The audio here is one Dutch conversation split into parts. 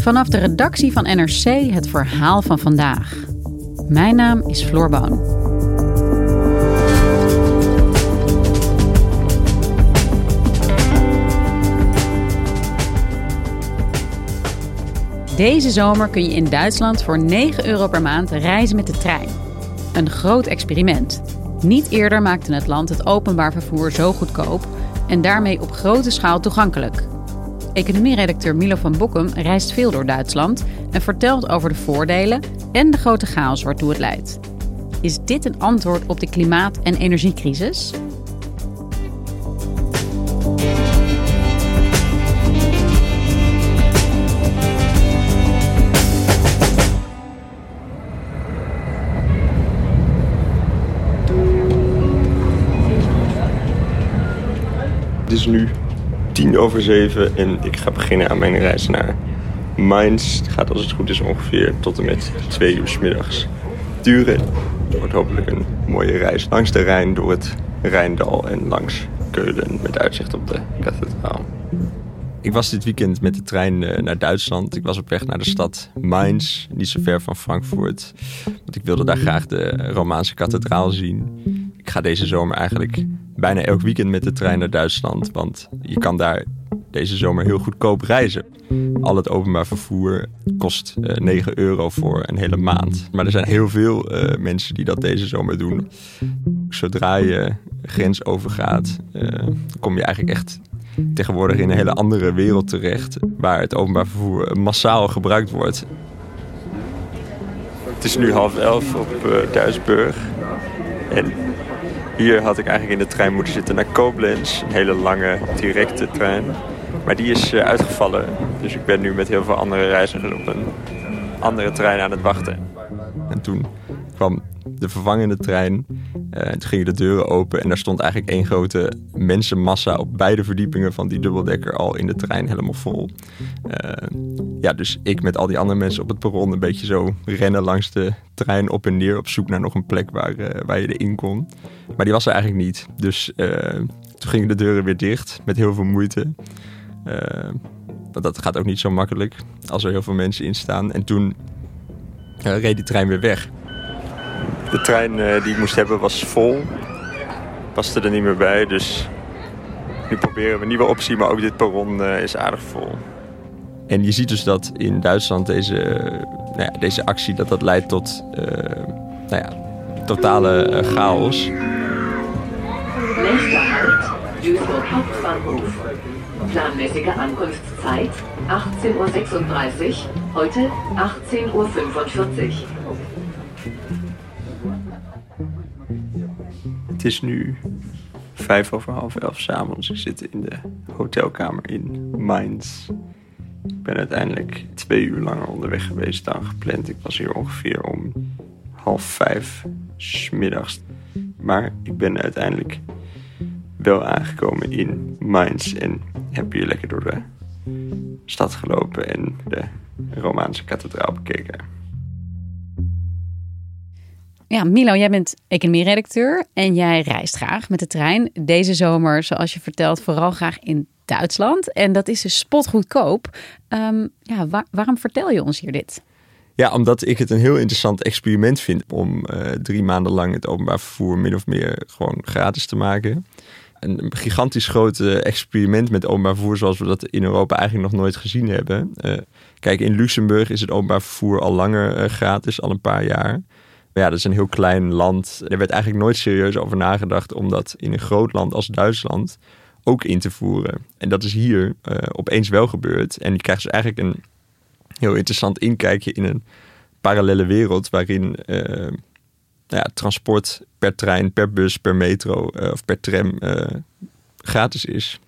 Vanaf de redactie van NRC het verhaal van vandaag. Mijn naam is Floor Boon. Deze zomer kun je in Duitsland voor 9 euro per maand reizen met de trein. Een groot experiment. Niet eerder maakte het land het openbaar vervoer zo goedkoop en daarmee op grote schaal toegankelijk. Economieredacteur Milo van Bokkum reist veel door Duitsland en vertelt over de voordelen en de grote chaos waartoe het leidt. Is dit een antwoord op de klimaat- en energiecrisis? Het is nu over zeven en ik ga beginnen aan mijn reis naar Mainz. Het gaat als het goed is ongeveer tot en met twee uur s middags duren. Het wordt hopelijk een mooie reis langs de Rijn, door het Rijndal en langs Keulen met uitzicht op de kathedraal. Ik was dit weekend met de trein eh, naar Duitsland. Ik was op weg naar de stad Mainz, niet zo ver van Frankfurt. Want ik wilde daar graag de Romaanse kathedraal zien. Ik ga deze zomer eigenlijk bijna elk weekend met de trein naar Duitsland. Want je kan daar deze zomer heel goedkoop reizen. Al het openbaar vervoer kost uh, 9 euro voor een hele maand. Maar er zijn heel veel uh, mensen die dat deze zomer doen. Zodra je grens overgaat, uh, kom je eigenlijk echt tegenwoordig in een hele andere wereld terecht. Waar het openbaar vervoer massaal gebruikt wordt. Het is nu half elf op Duisburg. En hier had ik eigenlijk in de trein moeten zitten naar Koblenz. Een hele lange, directe trein. Maar die is uh, uitgevallen. Dus ik ben nu met heel veel andere reizigers op een andere trein aan het wachten. En toen kwam de vervangende trein. Uh, toen gingen de deuren open en daar stond eigenlijk één grote mensenmassa op beide verdiepingen van die dubbeldekker al in de trein helemaal vol. Uh, ja, dus ik met al die andere mensen op het perron een beetje zo rennen langs de trein op en neer op zoek naar nog een plek waar, uh, waar je erin kon. Maar die was er eigenlijk niet. Dus toen gingen de deuren weer dicht met heel veel moeite. dat gaat ook niet zo makkelijk als er heel veel mensen in staan. En toen reed die trein weer weg. De trein die ik moest hebben was vol. Paste er niet meer bij, dus nu proberen we een nieuwe optie. Maar ook dit perron is aardig vol. En je ziet dus dat in Duitsland deze, uh, nou ja, deze actie dat dat leidt tot nou ja, totale chaos. Nächster Halt, Duisburg Hauptbahnhof. Planmäßige Ankunftszeit 18.36 Uhr, heute 18.45 Uhr. Het is nu vijf over half elf s'avonds. Ik zit in de hotelkamer in Mainz. Ik ben uiteindelijk twee uur langer onderweg geweest dan gepland. Ik was hier ongeveer om half vijf smiddags. Maar ik ben uiteindelijk wel aangekomen in Mainz en heb hier lekker door de stad gelopen en de Romaanse kathedraal bekeken. Ja, Milo, jij bent economie-redacteur en jij reist graag met de trein. Deze zomer, zoals je vertelt, vooral graag in Duitsland. En dat is dus spotgoedkoop. Um, ja, waar, waarom vertel je ons hier dit? Ja, omdat ik het een heel interessant experiment vind om uh, drie maanden lang het openbaar vervoer min of meer gewoon gratis te maken. Een gigantisch groot experiment met openbaar vervoer zoals we dat in Europa eigenlijk nog nooit gezien hebben. Uh, kijk, in Luxemburg is het openbaar vervoer al langer gratis, al een paar jaar. Maar ja, dat is een heel klein land. Er werd eigenlijk nooit serieus over nagedacht om dat in een groot land als Duitsland ook in te voeren. En dat is hier uh, opeens wel gebeurd. En je krijgt dus eigenlijk een heel interessant inkijkje in een parallele wereld waarin uh, nou ja, transport per trein, per bus, per metro uh, of per tram gratis is.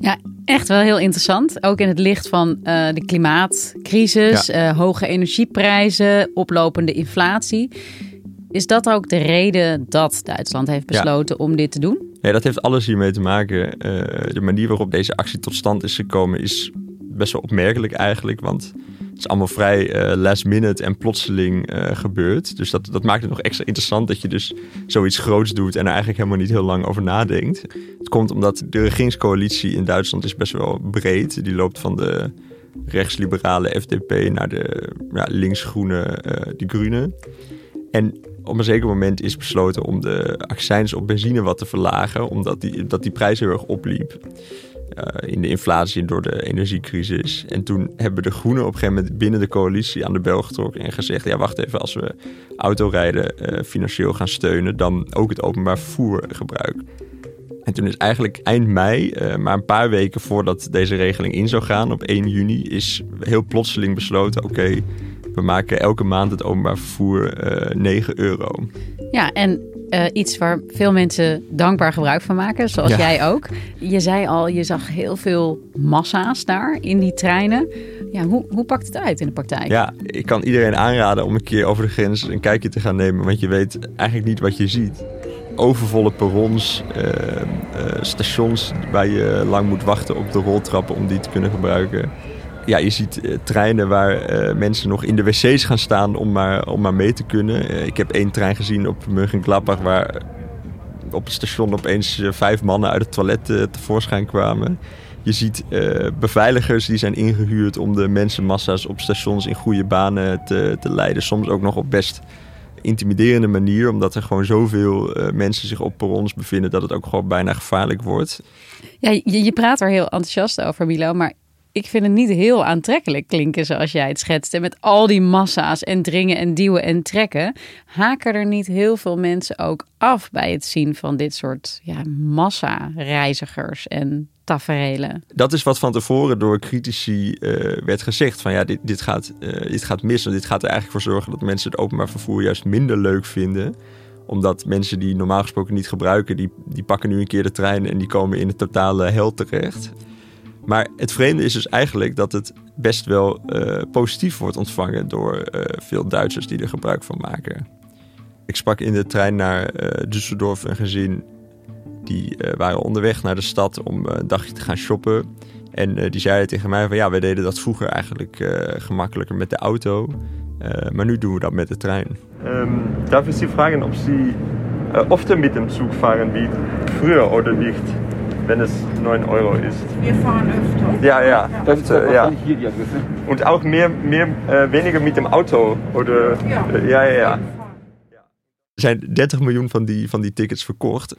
Ja, echt wel heel interessant. Ook in het licht van de klimaatcrisis, ja. hoge energieprijzen, oplopende inflatie. Is dat ook de reden dat Duitsland heeft besloten om dit te doen? Ja, dat heeft alles hiermee te maken. Uh, de manier waarop deze actie tot stand is gekomen is best wel opmerkelijk eigenlijk. Want het is allemaal vrij uh, last minute en plotseling uh, gebeurd. Dus dat, dat maakt het nog extra interessant dat je dus zoiets groots doet en er eigenlijk helemaal niet heel lang over nadenkt. Het komt omdat de regeringscoalitie in Duitsland is best wel breed. Die loopt van de rechtsliberale FDP naar de ja, linksgroene, de Groene. En op een zeker moment is besloten om de accijns op benzine wat te verlagen, omdat die, dat die prijs heel erg opliep. Uh, in de inflatie door de energiecrisis. En toen hebben de Groenen op een gegeven moment binnen de coalitie aan de bel getrokken en gezegd: ja, wacht even, als we autorijden uh, financieel gaan steunen, dan ook het openbaar vervoer gebruiken. En toen is eigenlijk eind mei, uh, maar een paar weken voordat deze regeling in zou gaan, op 1 juni, is heel plotseling besloten: oké, we maken elke maand het openbaar vervoer uh, 9 euro. Ja, en uh, iets waar veel mensen dankbaar gebruik van maken, zoals ja. jij ook. Je zei al, je zag heel veel massa's daar in die treinen. Ja, hoe, hoe pakt het uit in de praktijk? Ja, ik kan iedereen aanraden om een keer over de grens een kijkje te gaan nemen, want je weet eigenlijk niet wat je ziet. Overvolle perrons, uh, uh, stations waar je lang moet wachten op de roltrappen om die te kunnen gebruiken ja, je ziet uh, treinen waar uh, mensen nog in de wc's gaan staan om maar, om maar mee te kunnen. Uh, ik heb één trein gezien op Mönchengladbach waar op het station opeens vijf mannen uit het toilet tevoorschijn kwamen. Je ziet beveiligers die zijn ingehuurd om de mensenmassa's op stations in goede banen te, te leiden. Soms ook nog op best intimiderende manier, omdat er gewoon zoveel mensen zich op perrons bevinden dat het ook gewoon bijna gevaarlijk wordt. Ja, je, je praat er heel enthousiast over, Milo, maar ik vind het niet heel aantrekkelijk klinken zoals jij het schetst. En met al die massa's en dringen en duwen en trekken, haken er niet heel veel mensen ook af bij het zien van dit soort ja, massa-reizigers en taferelen. Dat is wat van tevoren door critici uh, werd gezegd. Van ja, dit, dit, gaat, uh, dit gaat mis. En dit gaat er eigenlijk voor zorgen dat mensen het openbaar vervoer juist minder leuk vinden omdat mensen die normaal gesproken niet gebruiken, die, die pakken nu een keer de trein en die komen in het totale hel terecht. Maar het vreemde is dus eigenlijk dat het best wel uh, positief wordt ontvangen door uh, veel Duitsers die er gebruik van maken. Ik sprak in de trein naar uh, Düsseldorf een gezin die waren onderweg naar de stad om een dagje te gaan shoppen. En die zeiden tegen mij van ja, wij deden dat vroeger eigenlijk gemakkelijker met de auto. maar nu doen we dat met de trein. Um, darf ik Sie vragen of Sie oft mit dem Zug fahren wie früher oder nicht? Wenn es 9 Euro ist. Wir fahren öfter. Ja, ja. ja. Öfter, ja. Hier die Adresse. Und auch mehr, mehr äh, weniger mit dem Auto, oder? Ja, äh, ja, ja. ja. Er zijn 30 miljoen van die, van die tickets verkocht.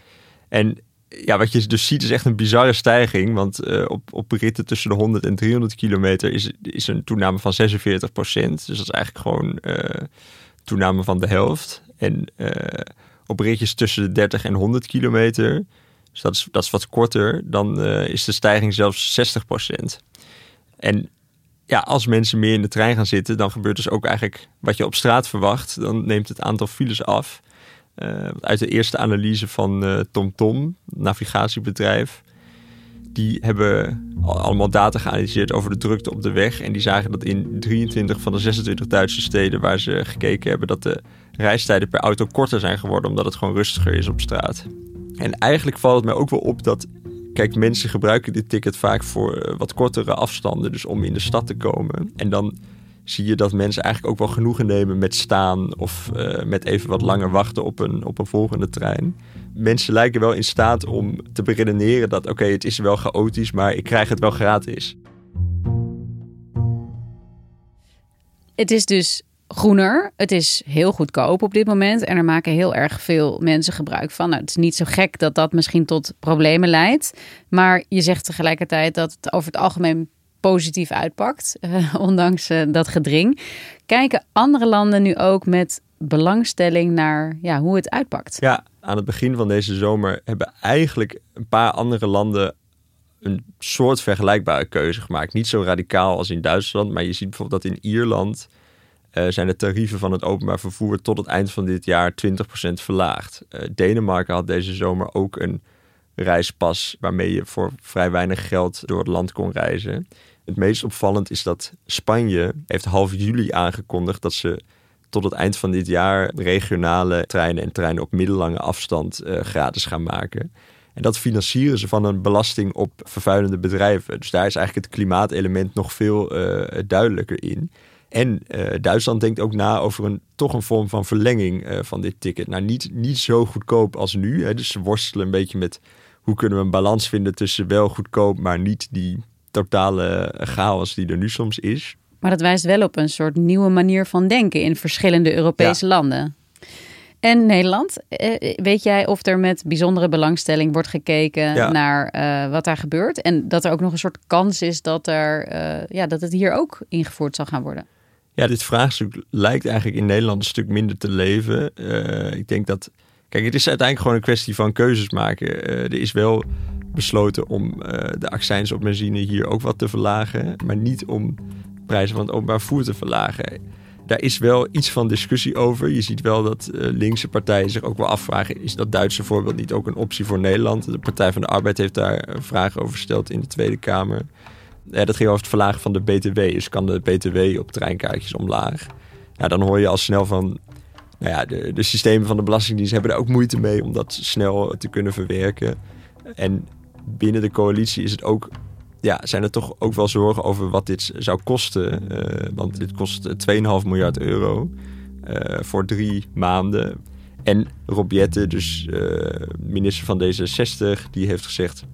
En ja, wat je dus ziet is echt een bizarre stijging. Want uh, op, op ritten tussen de 100 en 300 kilometer is, is een toename van 46 procent. Dus dat is eigenlijk gewoon uh, toename van de helft. En uh, op ritjes tussen de 30 en 100 kilometer dus dat is, dat wat korter. Dan uh, is de stijging zelfs 60%. En ja, als mensen meer in de trein gaan zitten, dan gebeurt dus ook eigenlijk wat je op straat verwacht. Dan neemt het aantal files af. Uh, uit de eerste analyse van uh, TomTom, navigatiebedrijf. Die hebben allemaal data geanalyseerd over de drukte op de weg. En die zagen dat in 23 van de 26 Duitse steden waar ze gekeken hebben, dat de reistijden per auto korter zijn geworden, omdat het gewoon rustiger is op straat. En eigenlijk valt het mij ook wel op dat. Kijk, mensen gebruiken dit ticket vaak voor eh, wat kortere afstanden, dus om in de stad te komen. En dan zie je dat mensen eigenlijk ook wel genoegen nemen met staan of uh, met even wat langer wachten op een, op een volgende trein. Mensen lijken wel in staat om te beredeneren dat oké, het is wel chaotisch, maar ik krijg het wel gratis. Het is dus groener. Het is heel goedkoop op dit moment en er maken heel erg veel mensen gebruik van. Nou, het is niet zo gek dat dat misschien tot problemen leidt, maar je zegt tegelijkertijd dat het over het algemeen positief uitpakt, uh, ondanks uh, dat gedring. Kijken andere landen nu ook met belangstelling naar ja, hoe het uitpakt? Ja, aan het begin van deze zomer hebben eigenlijk een paar andere landen een soort vergelijkbare keuze gemaakt. Niet zo radicaal als in Duitsland, maar je ziet bijvoorbeeld dat in Ierland uh, zijn de tarieven van het openbaar vervoer tot het eind van dit jaar 20% verlaagd. Uh, Denemarken had deze zomer ook een reispas waarmee je voor vrij weinig geld door het land kon reizen. Het meest opvallend is dat Spanje heeft half juli aangekondigd dat ze tot het eind van dit jaar regionale treinen en treinen op middellange afstand uh, gratis gaan maken. En dat financieren ze van een belasting op vervuilende bedrijven. Dus daar is eigenlijk het klimaatelement nog veel duidelijker in. En uh, Duitsland denkt ook na over een toch een vorm van verlenging uh, van dit ticket. Nou, niet, niet zo goedkoop als nu. Hè. Dus ze worstelen een beetje met hoe kunnen we een balans vinden tussen wel goedkoop, maar niet die totale chaos die er nu soms is. Maar dat wijst wel op een soort nieuwe manier van denken in verschillende Europese ja. landen. En Nederland, weet jij of er met bijzondere belangstelling wordt gekeken ja. naar uh, wat daar gebeurt? En dat er ook nog een soort kans is dat, er, uh, ja, dat het hier ook ingevoerd zal gaan worden? Ja, dit vraagstuk lijkt eigenlijk in Nederland een stuk minder te leven. Uh, ik denk dat. Kijk, het is uiteindelijk gewoon een kwestie van keuzes maken. er is wel besloten om de accijns op benzine hier ook wat te verlagen, maar niet om prijzen van het openbaar voer te verlagen daar is wel iets van discussie over. Je ziet wel dat linkse partijen zich ook wel afvragen: is dat Duitse voorbeeld niet ook een optie voor Nederland? De Partij van de Arbeid heeft daar vragen over gesteld in de Tweede Kamer. Ja, dat ging over het verlagen van de BTW. Dus kan de BTW op treinkaartjes omlaag? Ja, dan hoor je al snel van. Nou ja, de, systemen van de Belastingdienst hebben er ook moeite mee om dat snel te kunnen verwerken. En binnen de coalitie is het ook ja, zijn er toch ook wel zorgen over wat dit zou kosten. Uh, want dit kost 2,5 miljard euro uh, voor drie maanden. En Rob Jette, dus minister van D66, die heeft gezegd...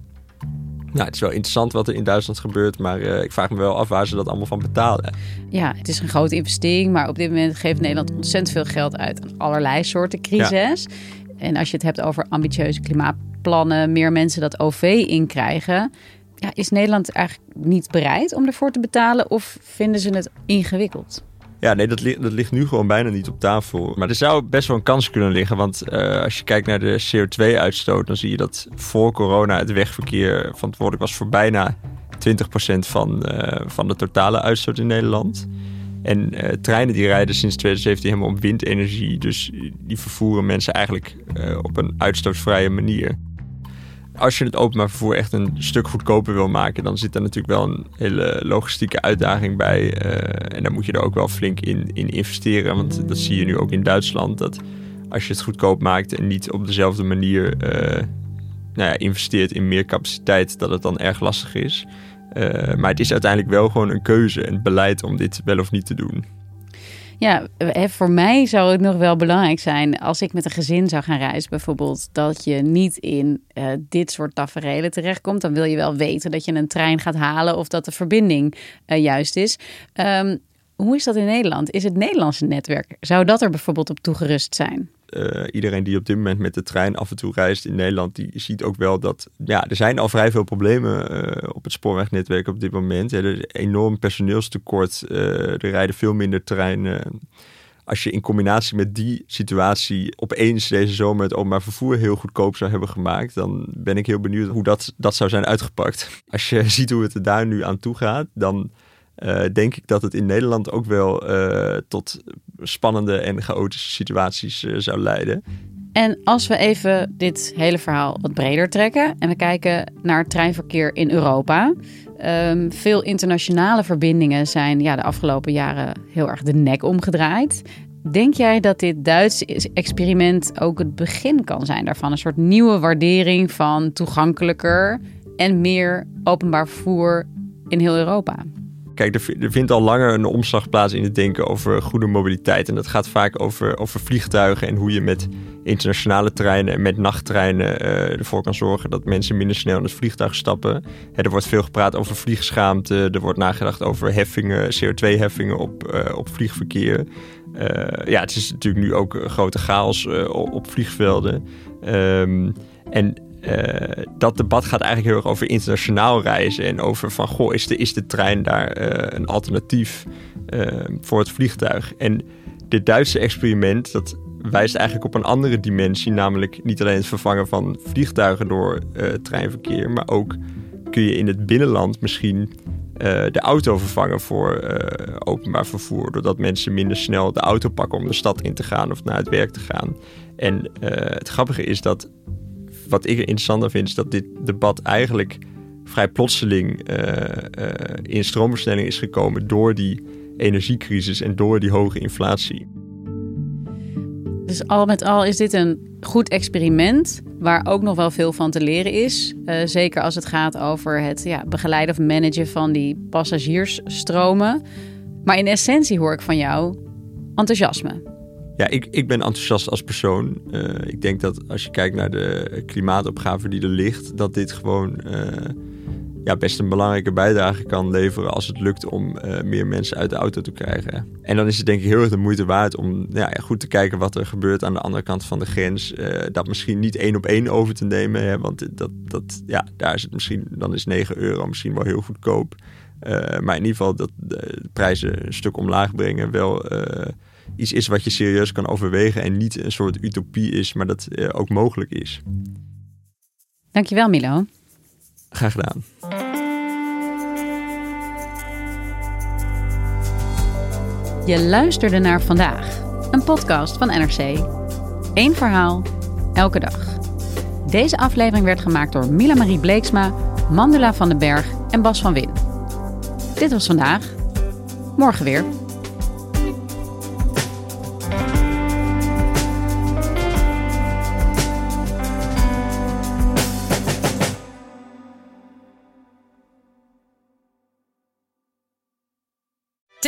Nou, het is wel interessant wat er in Duitsland gebeurt, maar ik vraag me wel af waar ze dat allemaal van betalen. Ja, het is een grote investering, maar op dit moment geeft Nederland ontzettend veel geld uit aan allerlei soorten crisis. Ja. En als je het hebt over ambitieuze klimaatplannen, meer mensen dat OV inkrijgen, ja, is Nederland eigenlijk niet bereid om ervoor te betalen of vinden ze het ingewikkeld? Ja, nee, dat, dat ligt nu gewoon bijna niet op tafel. Maar er zou best wel een kans kunnen liggen. Want uh, als je kijkt naar de CO2-uitstoot, dan zie je dat voor corona het wegverkeer verantwoordelijk was voor bijna 20% van, uh, van de totale uitstoot in Nederland. En uh, treinen die rijden sinds 2017 helemaal op windenergie. Dus die vervoeren mensen eigenlijk op een uitstootvrije manier als je het openbaar vervoer echt een stuk goedkoper wil maken, dan zit er natuurlijk wel een hele logistieke uitdaging bij. Uh, en daar moet je er ook wel flink in, in investeren. Want dat zie je nu ook in Duitsland. Dat als je het goedkoop maakt en niet op dezelfde manier uh, nou ja, investeert in meer capaciteit, dat het dan erg lastig is. Uh, maar het is uiteindelijk wel gewoon een keuze en beleid om dit wel of niet te doen. Ja, voor mij zou het nog wel belangrijk zijn als ik met een gezin zou gaan reizen, bijvoorbeeld, dat je niet in uh, dit soort tafereelen terechtkomt. Dan wil je wel weten dat je een trein gaat halen of dat de verbinding uh, juist is. Um, hoe is dat in Nederland? Is het Nederlandse netwerk, zou dat er bijvoorbeeld op toegerust zijn? Uh, iedereen die op dit moment met de trein af en toe reist in Nederland, die ziet ook wel dat ja, er zijn al vrij veel problemen uh, op het spoorwegnetwerk op dit moment. Ja, er is enorm personeelstekort, uh, er rijden veel minder treinen. Als je in combinatie met die situatie opeens deze zomer het openbaar vervoer heel goedkoop zou hebben gemaakt, dan ben ik heel benieuwd hoe dat, dat zou zijn uitgepakt. Als je ziet hoe het er daar nu aan toe gaat, dan uh, denk ik dat het in Nederland ook wel uh, tot spannende en chaotische situaties uh, zou leiden. En als we even dit hele verhaal wat breder trekken en we kijken naar het treinverkeer in Europa. Um, veel internationale verbindingen zijn ja, de afgelopen jaren heel erg de nek omgedraaid. Denk jij dat dit Duitse experiment ook het begin kan zijn daarvan? Een soort nieuwe waardering van toegankelijker en meer openbaar vervoer in heel Europa? Kijk, er, vindt al langer een omslag plaats in het denken over goede mobiliteit. En dat gaat vaak over, over vliegtuigen en hoe je met internationale treinen en met nachttreinen uh, ervoor kan zorgen dat mensen minder snel in het vliegtuig stappen. er wordt veel gepraat over vliegschaamte. Er wordt nagedacht over heffingen, CO2-heffingen op, uh, op vliegverkeer. Uh, ja, het is natuurlijk nu ook grote chaos op vliegvelden. Um, en eh, dat debat gaat eigenlijk heel erg over internationaal reizen en over van goh, is de, is de trein daar een alternatief voor het vliegtuig? En dit Duitse experiment, dat wijst eigenlijk op een andere dimensie, namelijk niet alleen het vervangen van vliegtuigen door treinverkeer, maar ook kun je in het binnenland misschien de auto vervangen voor openbaar vervoer. Doordat mensen minder snel de auto pakken om de stad in te gaan of naar het werk te gaan. En het grappige is dat, wat ik interessanter vind, is dat dit debat eigenlijk vrij plotseling in stroomversnelling is gekomen door die energiecrisis en door die hoge inflatie. Dus al met al is dit een goed experiment waar ook nog wel veel van te leren is. Uh, zeker als het gaat over het ja, begeleiden of managen van die passagiersstromen. Maar in essentie hoor ik van jou enthousiasme. Ja, ik, ik ben enthousiast als persoon. Uh, ik denk dat als je kijkt naar de klimaatopgave die er ligt, dat dit gewoon uh, ja, best een belangrijke bijdrage kan leveren als het lukt om uh, meer mensen uit de auto te krijgen. En dan is het denk ik heel erg de moeite waard om ja, goed te kijken wat er gebeurt aan de andere kant van de grens. Dat misschien niet één op één over te nemen, hè, want dat, dat, ja, daar is het misschien, dan is 9 euro misschien wel heel goedkoop. Maar in ieder geval dat de prijzen een stuk omlaag brengen wel iets is wat je serieus kan overwegen en niet een soort utopie is, maar dat ook mogelijk is. Dankjewel Milo. Graag gedaan. Je luisterde naar vandaag, een podcast van NRC. Eén verhaal, elke dag. Deze aflevering werd gemaakt door Mila Marie Bleeksma, Mandela van den Berg en Bas van Win. Dit was vandaag. Morgen weer.